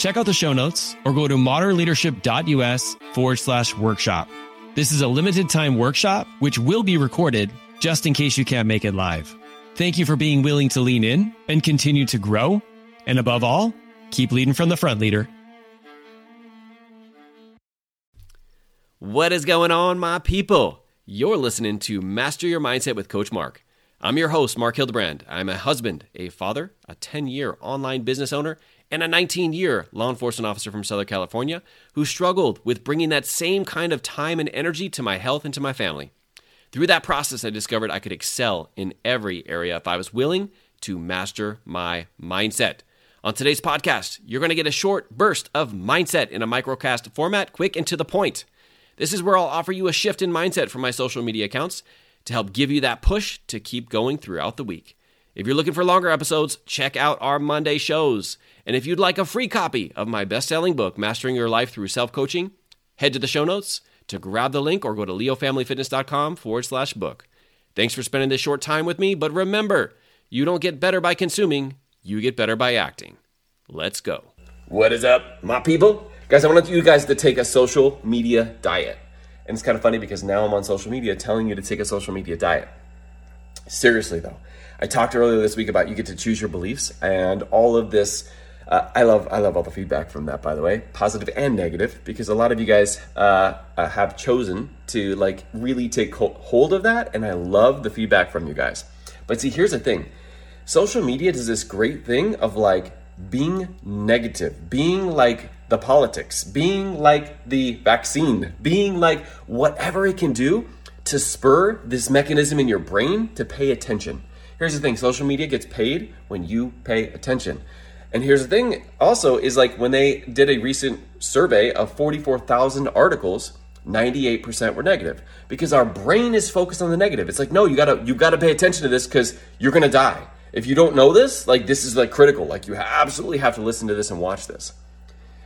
Check out the show notes or go to modernleadership.us forward slash workshop. This is a limited time workshop, which will be recorded just in case you can't make it live. Thank you for being willing to lean in and continue to grow. And above all, keep leading from the front, leader. What is going on, my people? You're listening to Master Your Mindset with Coach Marc. I'm your host, Marc Hildebrand. I'm a husband, a father, a 10 year online business owner, and a 19 year law enforcement officer from Southern California who struggled with bringing that same kind of time and energy to my health and to my family. Through that process, I discovered I could excel in every area if I was willing to master my mindset. On today's podcast, you're going to get a short burst of mindset in a microcast format, quick and to the point. This is where I'll offer you a shift in mindset from my social media accounts to help give you that push to keep going throughout the week. If you're looking for longer episodes, check out our Monday shows. And if you'd like a free copy of my best selling book, Mastering Your Life Through Self Coaching, head to the show notes to grab the link or go to leofamilyfitness.com forward slash book. Thanks for spending this short time with me, but remember, you don't get better by consuming, you get better by acting. Let's go. What is up, my people? Guys, I want you guys to take a social media diet. And it's kind of funny because now I'm on social media telling you to take a social media diet. Seriously, though, I talked earlier this week about you get to choose your beliefs and all of this uh, I love I love all the feedback from that, by the way, positive and negative, because a lot of you guys uh, uh, have chosen to like really take hold of that, and I love the feedback from you guys. But see, here's the thing: social media does this great thing of like being negative, being like the politics, being like the vaccine, being like whatever it can do to spur this mechanism in your brain to pay attention. Here's the thing: social media gets paid when you pay attention. And here's the thing also is like when they did a recent survey of 44,000 articles, 98% were negative because our brain is focused on the negative. It's like, no, you gotta, you gotta pay attention to this because you're gonna die. If you don't know this, like this is like critical. Like you absolutely have to listen to this and watch this.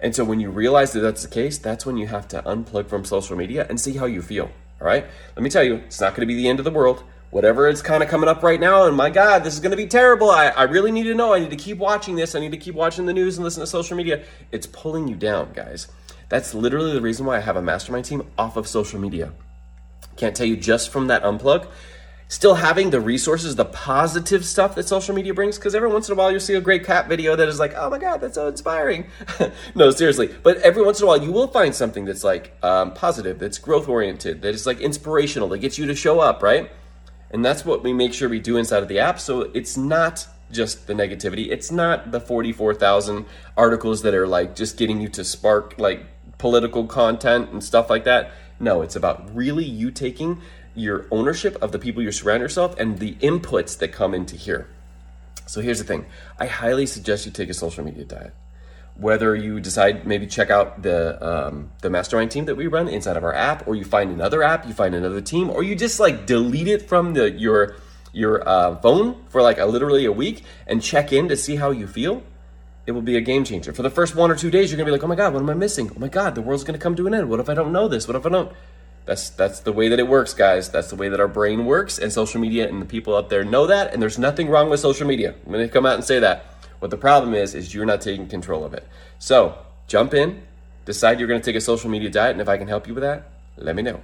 And so when you realize that that's the case, that's when you have to unplug from social media and see how you feel. All right. Let me tell you, it's not going to be the end of the world whatever is kind of coming up right now. And my God, this is going to be terrible. I, I really need to know. I need to keep watching this. I need to keep watching the news and listen to social media. It's pulling you down, guys. That's literally the reason why I have a mastermind team off of social media. Can't tell you just from that unplug. Still having the resources, the positive stuff that social media brings, because every once in a while you'll see a great cat video that is like, oh my God, that's so inspiring. no, seriously. But every once in a while you will find something that's like um, positive, that's growth oriented, that is like inspirational, that gets you to show up, right? And that's what we make sure we do inside of the app. So it's not just the negativity. It's not the 44,000 articles that are like just getting you to spark like political content and stuff like that. No, it's about really you taking your ownership of the people you surround yourself and the inputs that come into here. So here's the thing I highly suggest you take a social media diet whether you decide maybe check out the um, the mastermind team that we run inside of our app, or you find another app, you find another team, or you just like delete it from the your your uh, phone for like a literally a week and check in to see how you feel. It will be a game changer. For the first one or two days, you're gonna be like, "Oh my god, what am I missing? Oh my god, the world's gonna come to an end. What if I don't know this? What if I don't?" That's that's the way that it works, guys. That's the way that our brain works, and social media and the people out there know that. And there's nothing wrong with social media. I'm gonna come out and say that. What the problem is, is you're not taking control of it. So jump in, decide you're going to take a social media diet, and if I can help you with that, let me know.